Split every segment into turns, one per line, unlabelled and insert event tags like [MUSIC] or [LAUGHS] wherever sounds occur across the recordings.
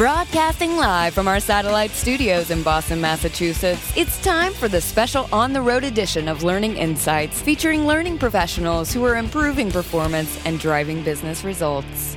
Broadcasting live from our satellite studios in Boston, Massachusetts, it's time for the special on the road edition of Learning Insights featuring learning professionals who are improving performance and driving business results.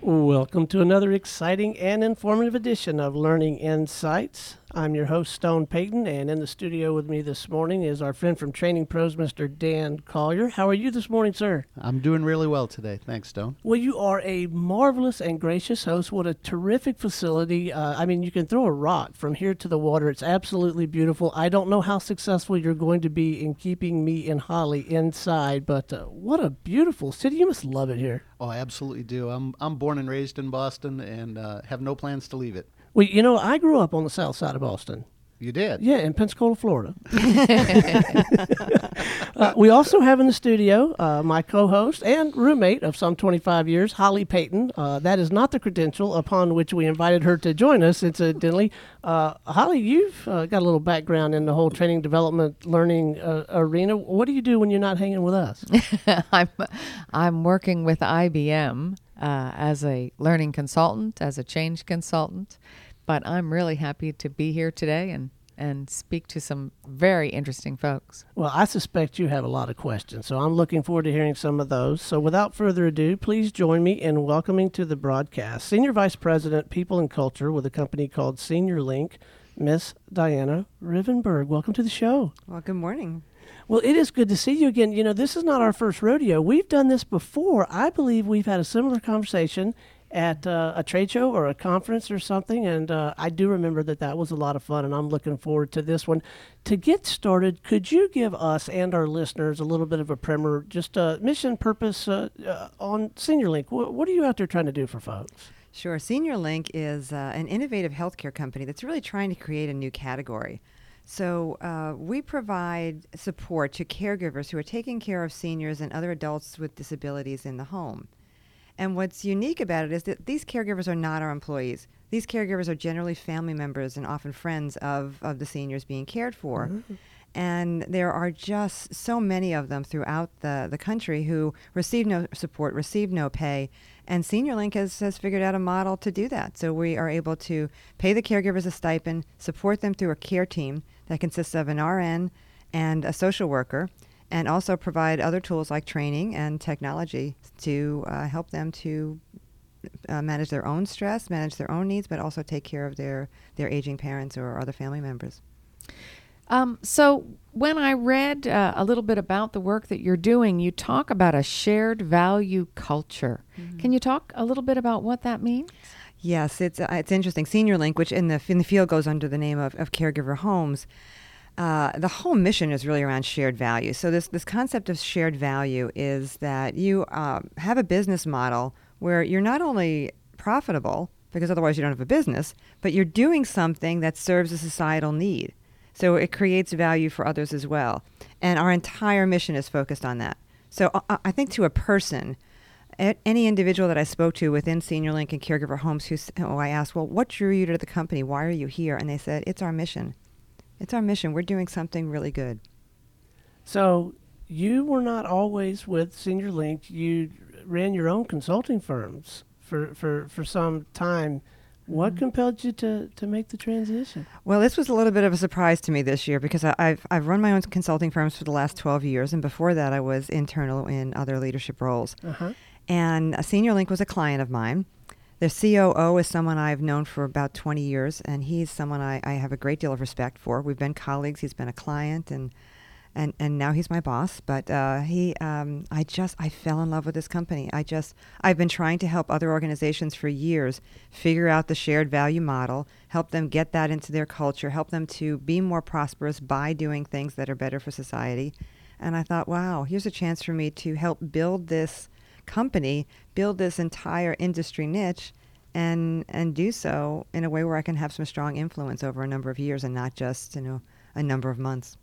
Welcome to another exciting and informative edition of Learning Insights. I'm your host, Stone Payton, and in the studio with me this morning is our friend from Training Pros, Mr. Dan Collier. How are you this morning, sir?
I'm doing really well today. Thanks, Stone.
Well, you are a marvelous and gracious host. What a terrific facility. Uh, I mean, you can throw a rock from here to the water. It's absolutely beautiful. I don't know how successful you're going to be in keeping me and Holly inside, but uh, what a beautiful city. You must love it here.
Oh, I absolutely do. I'm, I'm born and raised in Boston and uh, have no plans to leave it.
Well, you know, I grew up on the south side of Boston.
You did?
Yeah, in Pensacola, Florida. [LAUGHS] uh, we also have in the studio uh, my co host and roommate of some 25 years, Holly Payton. Uh, that is not the credential upon which we invited her to join us, incidentally. Uh, Holly, you've uh, got a little background in the whole training, development, learning uh, arena. What do you do when you're not hanging with us? [LAUGHS]
I'm, I'm working with IBM as a learning consultant, as a change consultant but I'm really happy to be here today and and speak to some very interesting folks.
Well, I suspect you have a lot of questions, so I'm looking forward to hearing some of those. So, without further ado, please join me in welcoming to the broadcast Senior Vice President, People and Culture with a company called Senior Link, Miss Diana Rivenburgh. Welcome to the show.
Well, good morning.
Well, it is good to see you again. You know, this is not our first rodeo. We've done this before. I believe we've had a similar conversation at uh, a trade show or a conference or something. And uh, I do remember that that was a lot of fun, and I'm looking forward to this one. To get started, could you give us and our listeners a little bit of a primer, just a mission purpose uh, uh on Senior Link? What, what, are you out there trying to do for folks?
Sure. SeniorLink is uh, an innovative healthcare company that's really trying to create a new category. So, uh, we provide support to caregivers who are taking care of seniors and other adults with disabilities in the home. And what's unique about it is that these caregivers are not our employees. These caregivers are generally family members and often friends of, of the seniors being cared for. Mm-hmm. And there are just so many of them throughout the, the country who receive no support, receive no pay. And Senior Link has, has figured out a model to do that. So we are able to pay the caregivers a stipend, support them through a care team that consists of an RN and a social worker and also provide other tools like training and technology to uh, help them to uh, manage their own stress, manage their own needs, but also take care of their, their aging parents or other family members.
Um, so, when I read uh, a little bit about the work that you're doing, you talk about a shared value culture. Mm-hmm. Can you talk a little bit about what that means?
Yes, it's uh, it's interesting. Senior Link, which in the in the field goes under the name of, of Caregiver Homes, uh, the whole mission is really around shared value. So this this concept of shared value is that you uh, have a business model where you're not only profitable because otherwise you don't have a business, but you're doing something that serves a societal need. So it creates value for others as well. And our entire mission is focused on that. So uh, I think to a person, any individual that I spoke to within Senior Link and Caregiver Homes who, who I asked, well, what drew you to the company? Why are you here? And they said, it's our mission. It's our mission. We're doing something really good.
So you were not always with Senior Link. You ran your own consulting firms for, for, for some time. What mm-hmm. compelled you to, to make the transition?
Well, this was a little bit of a surprise to me this year because I, have I've run my own consulting firms for the last 12 years, and before that, I was internal in other leadership roles. Uh-huh. And Senior Link was a client of mine. The COO is someone I've known for about 20 years, and he's someone I, I have a great deal of respect for. We've been colleagues. He's been a client, and and and now he's my boss. But uh, he, um, I just, I fell in love with this company. I just, I've been trying to help other organizations for years figure out the shared value model, help them get that into their culture, help them to be more prosperous by doing things that are better for society. And I thought, wow, here's a chance for me to help build this company build this entire industry niche and and do so in a way where I can have some strong influence over a number of years and not just you know a number of months.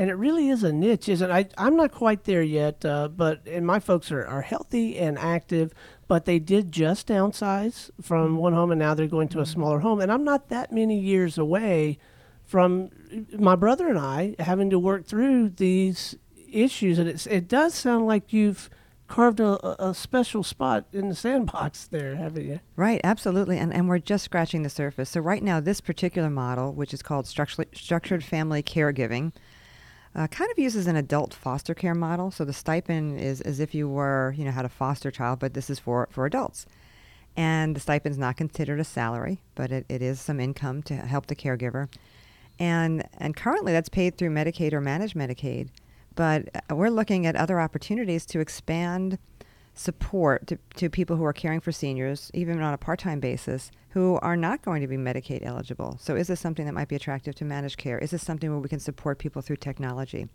And it really is a niche, isn't it? I, I'm not quite there yet, uh, but and my folks are, are healthy and active, but they did just downsize from one home and now they're going to a smaller home. And I'm not that many years away from my brother and I having to work through these issues. And it's, it does sound like you've carved a, a- special spot in the sandbox there, haven't you?
Right, absolutely. And, and we're just scratching the surface. So, right now, this particular model, which is called structured, structured family caregiving, uh, kind of uses an adult foster care model. So, the stipend is as if you were, you know, had a foster child, but this is for, for adults. And the stipend is not considered a salary, but it, it is some income to help the caregiver. And, and currently, that's paid through Medicaid or managed Medicaid. But uh, we're looking at other opportunities to expand support to, to people who are caring for seniors, even on a part time basis, who are not going to be Medicaid eligible. So, is this something that might be attractive to managed care? Is this something where we can support people through technology?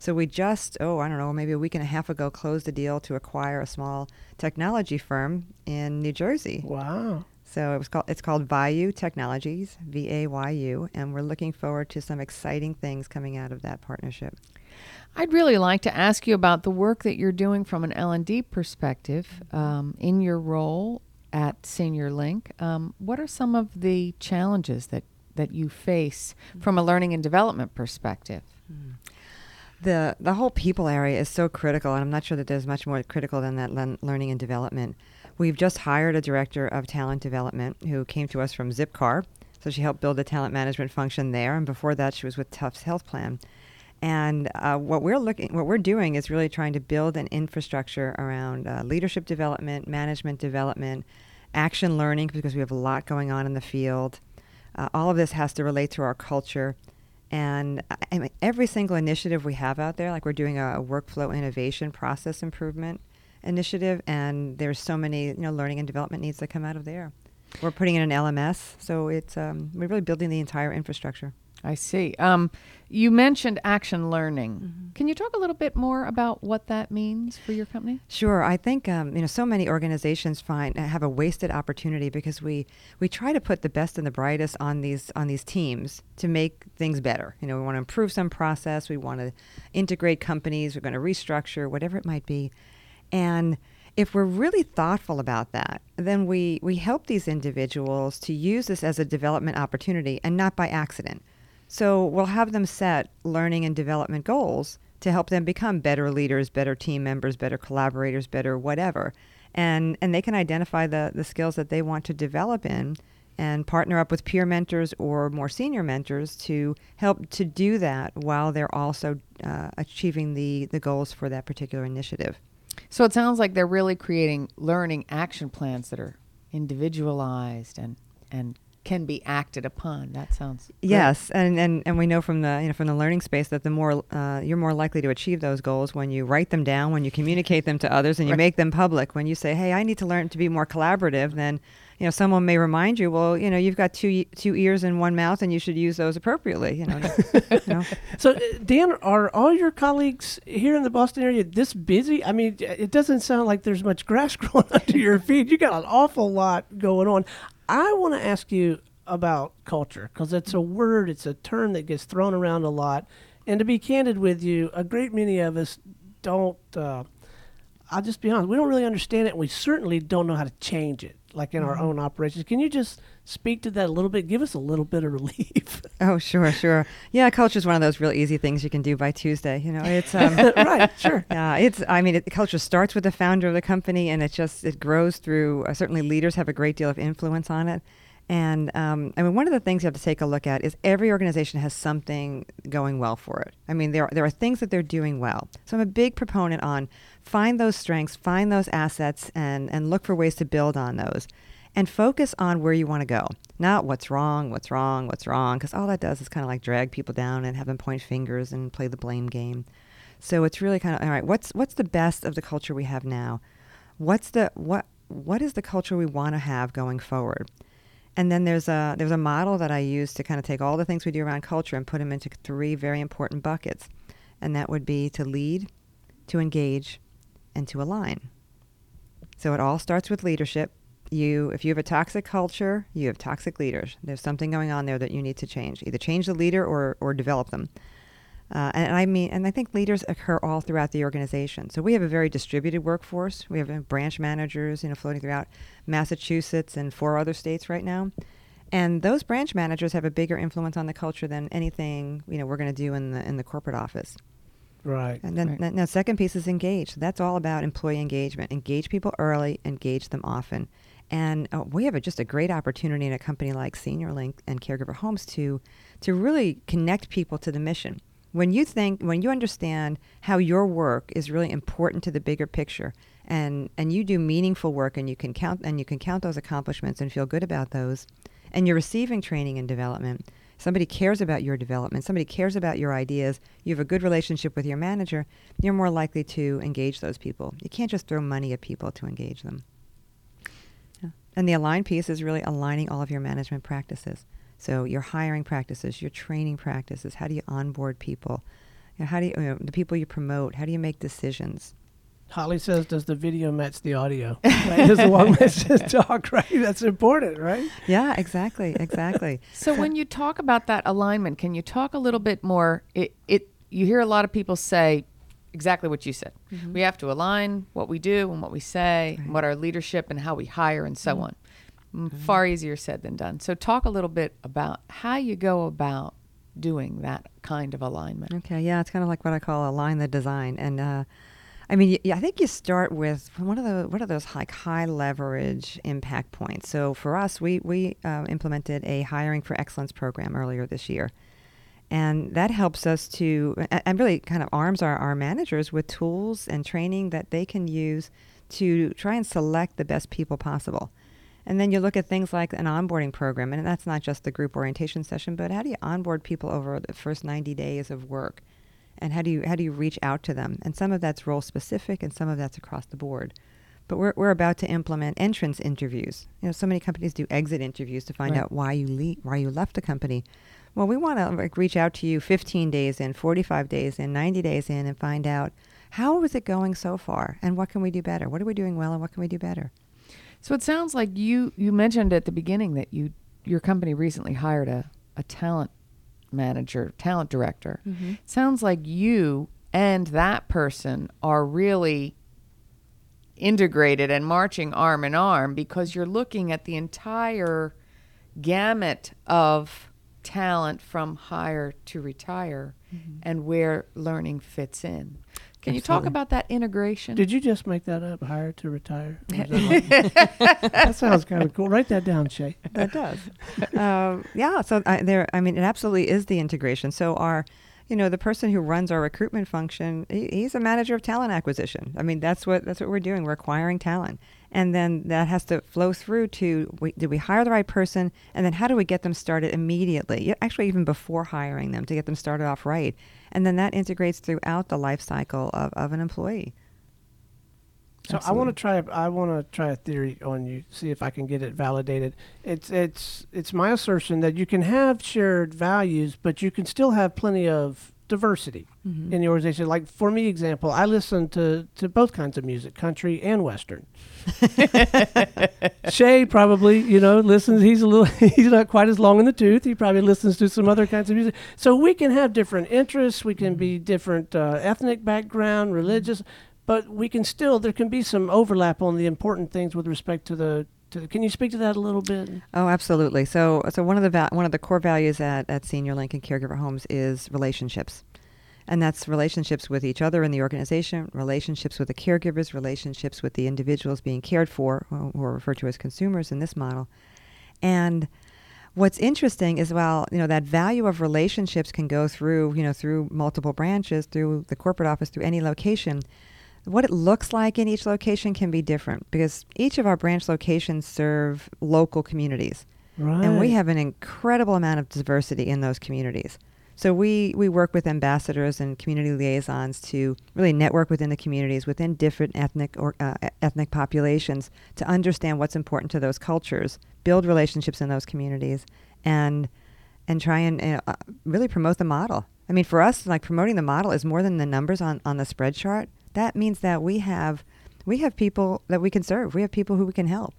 So, we just, oh, I don't know, maybe a week and a half ago closed a deal to acquire a small technology firm in New Jersey.
Wow.
So it was called it's called Vayu Technologies, V A Y U, and we're looking forward to some exciting things coming out of that partnership.
I'd really like to ask you about the work that you're doing from an L&D perspective um, in your role at Senior Link. Um, what are some of the challenges that, that you face from a learning and development perspective?
The the whole people area is so critical, and I'm not sure that there's much more critical than that learn, learning and development. We've just hired a director of talent development who came to us from Zipcar, so she helped build the talent management function there, and before that, she was with Tufts Health Plan. And uh, what we're looking, what we're doing is really trying to build an infrastructure around uh, leadership development, management development, action learning, because we have a lot going on in the field. Uh, all of this has to relate to our culture. And I mean, every single initiative we have out there, like we're doing a, a workflow innovation process improvement initiative, and there's so many you know learning and development needs that come out of there. We're putting in an LMS, so it's um, we're really building the entire infrastructure.
I see. Um, you mentioned action learning. Can you talk a little bit more about what that means for your company?
Sure, I think um, you know so many organizations find uh, have a wasted opportunity because we we try to put the best and the brightest on these on these teams to make things better. You know, we want to improve some process, we want to integrate companies, we're going to restructure, whatever it might be, and if we're really thoughtful about that, then we we help these individuals to use this as a development opportunity and not by accident. So we'll have them set learning and development goals to help them become better leaders, better team members, better collaborators, better whatever. And and they can identify the, the skills that they want to develop in and partner up with peer mentors or more senior mentors to help to do that while they're also uh, achieving the, the goals for that particular initiative.
So it sounds like they're really creating learning action plans that are individualized and and can be acted upon. That sounds great.
Yes, and, and, and we know from the you know from the learning space that the more uh, you're more likely to achieve those goals when you write them down, when you communicate them to others, and you
Right.
make them public. When you say, "Hey, I need to learn to be more collaborative," then you know someone may remind you, "Well, you know, you've got two two ears and one mouth, and you should use those appropriately." You know, you [LAUGHS] know?
So, uh, Dan, are all your colleagues here in the Boston area this busy? I mean, it doesn't sound like there's much grass [LAUGHS] growing under your feet. You got an awful lot going on. I want to ask you about culture because it's a word, it's a term that gets thrown around a lot. And to be candid with you, a great many of us don't. Uh, I'll just be honest. We don't really understand it, and we certainly don't know how to change it, like in our own operations. Can you just speak to that a little bit? Give us a little bit of [LAUGHS] relief.
oh, sure, sure. Yeah, culture is one of those real easy things you can do by Tuesday. You know, it's um, [LAUGHS]
right, sure. [LAUGHS]
Yeah, it's. I mean, it, culture starts with the founder of the company, and it just it grows through. Uh, certainly, leaders have a great deal of influence on it. And um, I mean, one of the things you have to take a look at is every organization has something going well for it. I mean, there are, there are things that they're doing well. So I'm a big proponent on find those strengths, find those assets, and and look for ways to build on those, and focus on where you want to go, not what's wrong, what's wrong, what's wrong, because all that does is kind of like drag people down and have them point fingers and play the blame game. So it's really kind of all right. What's what's the best of the culture we have now? What's the what what is the culture we want to have going forward? And then there's a there's a model that I use to kind of take all the things we do around culture and put them into three very important buckets, and that would be to lead, to engage, and to align. So it all starts with leadership. You, if you have a toxic culture, you have toxic leaders. There's something going on there that you need to change. Either change the leader or or develop them. Uh, and I mean, and I think leaders occur all throughout the organization. So we have a very distributed workforce. We have uh, branch managers, you know, floating throughout Massachusetts and four other states right now. And those branch managers have a bigger influence on the culture than anything you know we're going to do in the in the corporate office.
Right.
And then
Right.
the- the second piece is engage. That's all about employee engagement. Engage people early, engage them often. And uh, we have a, just a great opportunity in a company like Senior Link and Caregiver Homes to to really connect people to the mission. When you think, when you understand how your work is really important to the bigger picture, and and you do meaningful work, and you can count and you can count those accomplishments and feel good about those, and you're receiving training and development. Somebody cares about your development. Somebody cares about your ideas. You have a good relationship with your manager. You're more likely to engage those people. You can't just throw money at people to engage them. Yeah. And the align piece is really aligning all of your management practices. So your hiring practices, your training practices. How do you onboard people? You know, how do you, you know, the people you promote? How do you make decisions?
Holly says, "Does the video match the audio?" [LAUGHS] Right? Does the one message talk? Right. That's important, right?
Yeah, exactly, exactly. [LAUGHS]
So when you talk about that alignment, can you talk a little bit more? It, it you hear a lot of people say exactly what you said. Mm-hmm. We have to align what we do and what we say, and what our leadership and how we hire and so mm-hmm. on. Mm, Far easier said than done. So talk a little bit about how you go about doing that kind of alignment.
Okay, yeah, it's kind of like what I call align the design, and uh, I mean, y- I think you start with one of the what are those like high leverage impact points. So for us, we we uh, implemented a hiring for excellence program earlier this year, and that helps us to and really kind of arms our, our managers with tools and training that they can use to try and select the best people possible. And then you look at things like an onboarding program, and that's not just the group orientation session, but how do you onboard people over the first 90 days of work? And how do you how do you reach out to them? And some of that's role specific, and some of that's across the board. But we're, we're about to implement entrance interviews. You know, so many companies do exit interviews to find
Right.
out why you le- why you left the company. Well, we want to like, reach out to you 15 days in, 45 days in, 90 days in, and find out how is it going so far, and what can we do better? What are we doing well, and what can we do better?
So it sounds like you you mentioned at the beginning that you your company recently hired a, a talent manager, talent director. Mm-hmm. Sounds like you and that person are really integrated and marching arm in arm because you're looking at the entire gamut of talent from hire to retire mm-hmm. and where learning fits in. Can you talk about that integration?
Did you just make that up? Hire to retire? That, [LAUGHS] like- that sounds kind of cool. Write that down, Shay.
That does. um, [LAUGHS] yeah. So I, there, I mean, it absolutely is the integration. So our, you know, the person who runs our recruitment function, he, he's a manager of talent acquisition. I mean, that's what that's what we're doing. We're acquiring talent, and then that has to flow through to we, did we hire the right person, and then how do we get them started immediately? Actually, even before hiring them to get them started off right, and then that integrates throughout the life cycle of, of an employee.
So I want to try. a- I want to try a theory on you. See if I can get it validated. It's it's it's my assertion that you can have shared values, but you can still have plenty of diversity
Mm-hmm.
in the organization. Like for me, example, I listen to to both kinds of music, country and western. [LAUGHS] Shay probably, you know, listens. He's a little. [LAUGHS] He's not quite as long in the tooth. He probably listens to some other kinds of music. So we can have different interests. We can be different uh, ethnic background, religious, but we can still. There can be some overlap on the important things with respect to the. To, can you speak to that a little bit?
Oh, absolutely. So, so one of the va- one of the core values at, at Senior and Caregiver Homes is relationships, and that's relationships with each other in the organization, relationships with the caregivers, relationships with the individuals being cared for, who are referred to as consumers in this model, and what's interesting is while you know that value of relationships can go through you know through multiple branches, through the corporate office, through any location. What it looks like in each location can be different because each of our branch locations serve local communities.
Right.
And we have an incredible amount of diversity in those communities. So we, we work with ambassadors and community liaisons to really network within the communities, within different ethnic or uh, ethnic populations, to understand what's important to those cultures, build relationships in those communities, and and try and uh, uh, really promote the model. I mean, for us, like promoting the model is more than the numbers on, on the spread chart. That means that we have we have people that we can serve. We have people who we can help.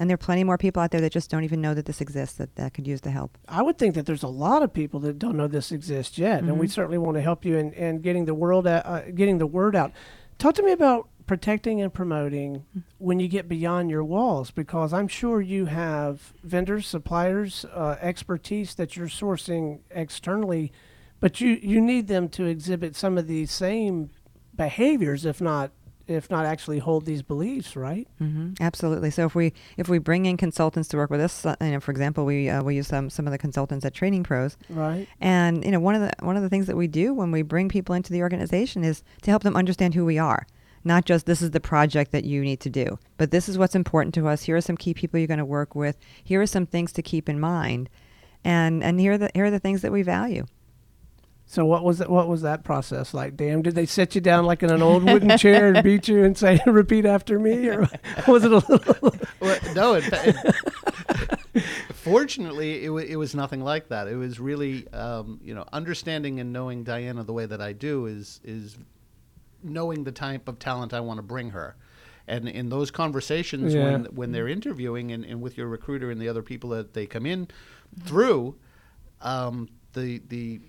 And there are plenty more people out there that just don't even know that this exists that, that could use the help.
I would think that there's a lot of people that don't know this exists yet, and we certainly want to help you in, in getting the world out, uh, getting the word out. Talk to me about protecting and promoting when you get beyond your walls, because I'm sure you have vendors, suppliers, uh, expertise that you're sourcing externally. but you you need them to exhibit some of these same behaviors, if not if not actually hold these beliefs, right?
hmm Absolutely. So if we if we bring in consultants to work with us, uh, you know, for example, we uh, we use some some of the consultants at Training Pros,
Right.
and you know, one of the one of the things that we do when we bring people into the organization is to help them understand who we are. Not just this is the project that you need to do, but this is what's important to us. Here are some key people you're going to work with. Here are some things to keep in mind, and and here are the here are the things that we value.
So what was that? What was that process like? Dan, did they sit you down like in an old wooden [LAUGHS] chair and beat you and say, [LAUGHS] "Repeat after me," or [LAUGHS] was it a little?
Well, no, in fact, fortunately, it, wa it was nothing like that. It was really, um, you know, understanding and knowing Diana the way that I do is is knowing the type of talent I want to bring her. And in those conversations,
Yeah.
when when they're interviewing and, and with your recruiter and the other people that they come in through, um, the the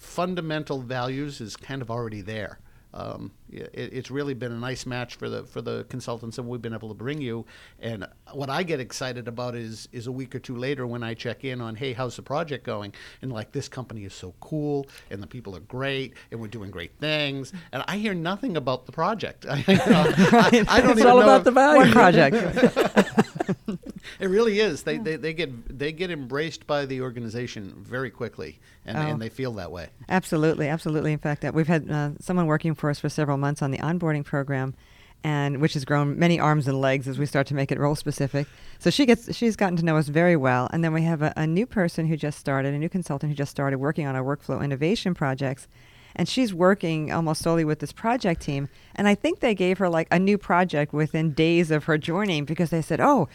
fundamental values is kind of already there. Um, it, it's really been a nice match for the for the consultants that we've been able to bring you. And what I get excited about is is a week or two later when I check in on, hey, how's the project going? And like this company is so cool, and the people are great, and we're doing great things. And I hear nothing about the project. [LAUGHS] I, you know, I, I [LAUGHS] don't
It's
even
all
know
about
if-
the value.
Project. [LAUGHS]
It really is. They, they they get they get embraced by the organization very quickly, and,
Oh.
and they feel that way.
Absolutely, absolutely. In fact, uh, we've had uh, someone working for us for several months on the onboarding program, and which has grown many arms and legs as we start to make it role specific. So she gets she's gotten to know us very well, and then we have a, a new person who just started, a new consultant who just started working on our workflow innovation projects. And she's working almost solely with this project team. And I think they gave her like a new project within days of her joining because they said, "Oh,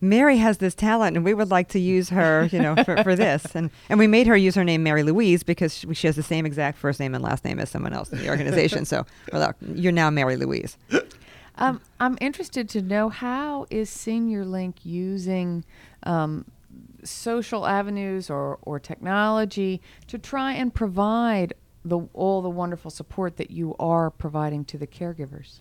Mary has this talent, and we would like to use her, you know, for, for this." And and we made her use her name Mary Louise because she, she has the same exact first name and last name as someone else in the organization. so, well, you're now Mary Louise.
Um, I'm interested to know how is Senior Link using um, social avenues or, or technology to try and provide the all the wonderful support that you are providing to the caregivers.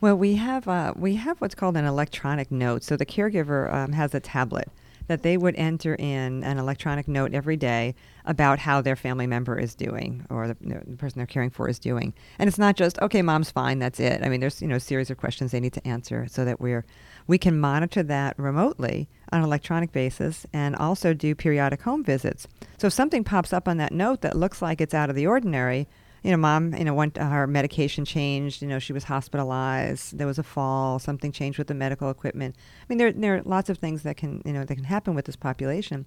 Well, we have uh, we have what's called an electronic note. So the caregiver um, has a tablet that they would enter in an electronic note every day about how their family member is doing or the, the person they're caring for is doing. And it's not just okay, mom's fine, that's it. I mean, there's you know a series of questions they need to answer so that we're we can monitor that remotely on an electronic basis and also do periodic home visits. So if something pops up on that note that looks like it's out of the ordinary, you know, mom, you know, went, her medication changed, you know, she was hospitalized, there was a fall, something changed with the medical equipment. I mean, there, there are lots of things that can, you know, that can happen with this population.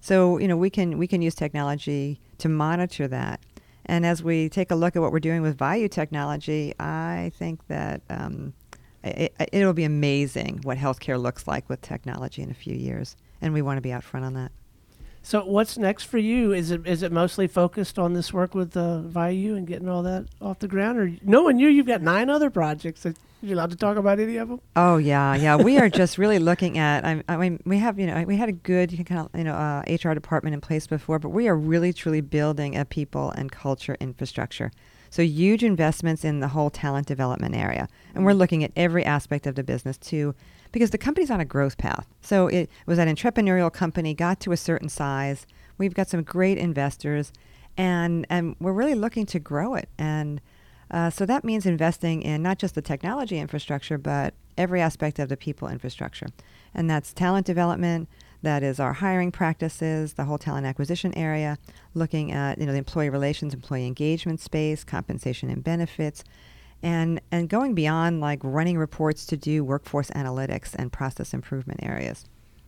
So, you know, we can, we can use technology to monitor that. And as we take a look at what we're doing with Vayu technology, I think that um, it, it'll be amazing what healthcare looks like with technology in a few years. And we want to be out front on that.
So what's next for you? Is it is it mostly focused on this work with uh, Vayu and getting all that off the ground, or knowing you, you've got nine other projects? That you allowed to talk about any of them?
Oh yeah, yeah. We are just really looking at. I, I mean, we have you know we had a good kind of you know uh, HR department in place before, but we are really truly building a people and culture infrastructure. So huge investments in the whole talent development area, and we're looking at every aspect of the business too, because the company's on a growth path. So it was an entrepreneurial company, got to a certain size. We've got some great investors, and and we're really looking to grow it and. Uh, so that means investing in not just the technology infrastructure, but every aspect of the people infrastructure. And that's talent development, that is our hiring practices, the whole talent acquisition area, looking at you know the employee relations, employee engagement space, compensation and benefits, and and going beyond like running reports to do workforce analytics and process improvement areas.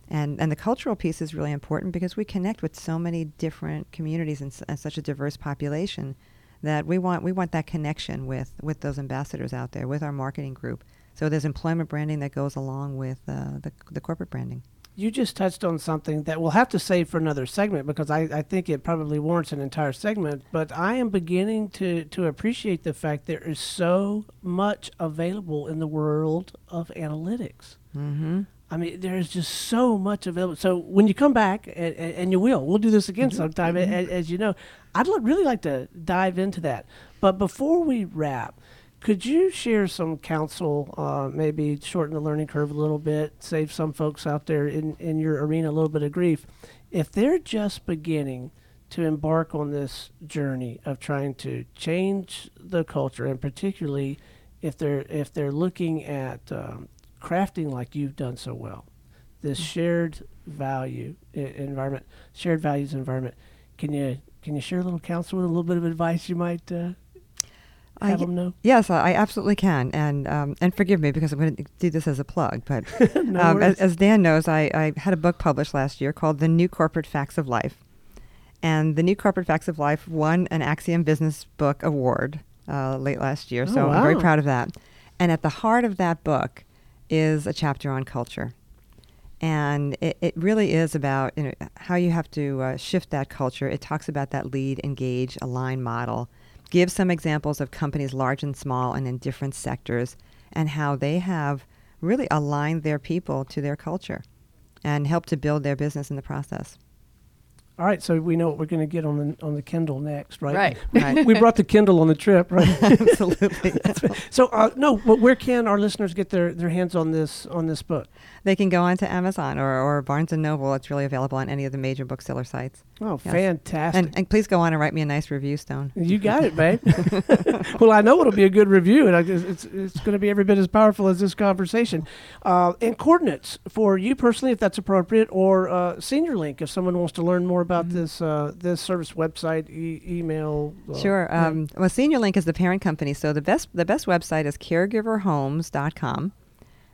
And, and the cultural piece is really important because we connect with so many different communities and, and such a diverse population that we want we want that connection with with those ambassadors out there with our marketing group. So there's employment branding that goes along with uh, the the corporate branding.
You just touched on something that we'll have to save for another segment because I, I think it probably warrants an entire segment. But I am beginning to, to appreciate the fact there is so much available in the world of analytics.
Mm-hmm.
I mean, there's just so much available. So when you come back, and, and you will, we'll do this again sometime, a- a- as, you know. I'd really like to dive into that. But before we wrap, could you share some counsel, uh, maybe shorten the learning curve a little bit, save some folks out there in, in your arena a little bit of grief? If they're just beginning to embark on this journey of trying to change the culture, and particularly if they're if they're looking at um, crafting like you've done so well, this shared value i- environment, shared values environment. Can you can you share a little counsel with a little bit of advice you might uh, Have
ye-
them know?
Yes, I I absolutely can, and um, and forgive me because I'm going to do this as a plug. But [LAUGHS]
No
um, as, as Dan knows, I, I had a book published last year called "The New Corporate Facts of Life," and the New Corporate Facts of Life won an Axiom Business Book Award uh, late last year.
Oh,
so I'm very proud of that. And at the heart of that book is a chapter on culture. And it, it really is about you know, how you have to uh, shift that culture. It talks about that lead, engage, align model, gives some examples of companies large and small and in different sectors, and how they have really aligned their people to their culture and helped to build their business in the process.
All right, so we know what we're going to get on the on the Kindle next, right?
Right,
right.
we brought the Kindle on the trip, right? [LAUGHS] [LAUGHS]
Absolutely.
so, uh, no, but where can our listeners get their, their hands on this on this book?
They can go on to Amazon or, or Barnes and Noble. It's really available on any of the major bookseller sites.
Oh,
Yes.
fantastic!
And, and please go on and write me a nice review, Stone.
you got it, babe. [LAUGHS] [LAUGHS] well, I know it'll be a good review, and I it's it's going to be every bit as powerful as this conversation. Uh, and coordinates for you personally, if that's appropriate, or uh, Senior Link if someone wants to learn more about this uh, this service website, e- email. uh,
Sure. Um, well, Senior Link is the parent company, so the best the best website is caregiverhomes.com.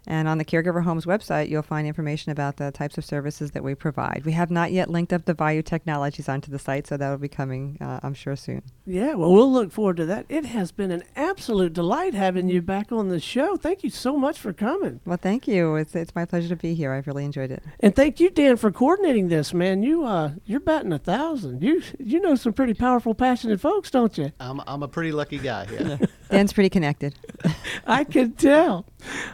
And on the Caregiver Homes website, you'll find information about the types of services that we provide. We have not yet linked up the Vayu Technologies onto the site, so that will be coming, uh, I'm sure, soon.
Yeah, well, we'll look forward to that. It has been an absolute delight having you back on the show. Thank you so much for coming.
Well, thank you. It's, it's my pleasure to be here. I've really enjoyed it.
And thank you, Dan, for coordinating this, man. You uh you're batting a thousand. You you know some pretty powerful, passionate folks, don't you?
I'm, I'm a pretty lucky guy. Yeah. [LAUGHS]
Dan's pretty connected. [LAUGHS]
I can tell.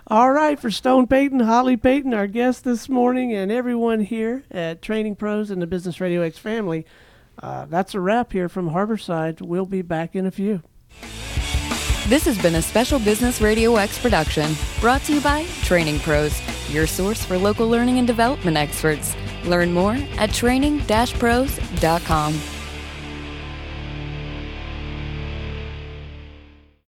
All right, for Stone Payton, Holly Payton, our guest this morning, and everyone here at Training Pros and the Business Radio X family, uh, that's a wrap here from Harborside. We'll be back in a few.
This has been a special Business Radio X production brought to you by Training Pros, your source for local learning and development experts. Learn more at training-pros.com.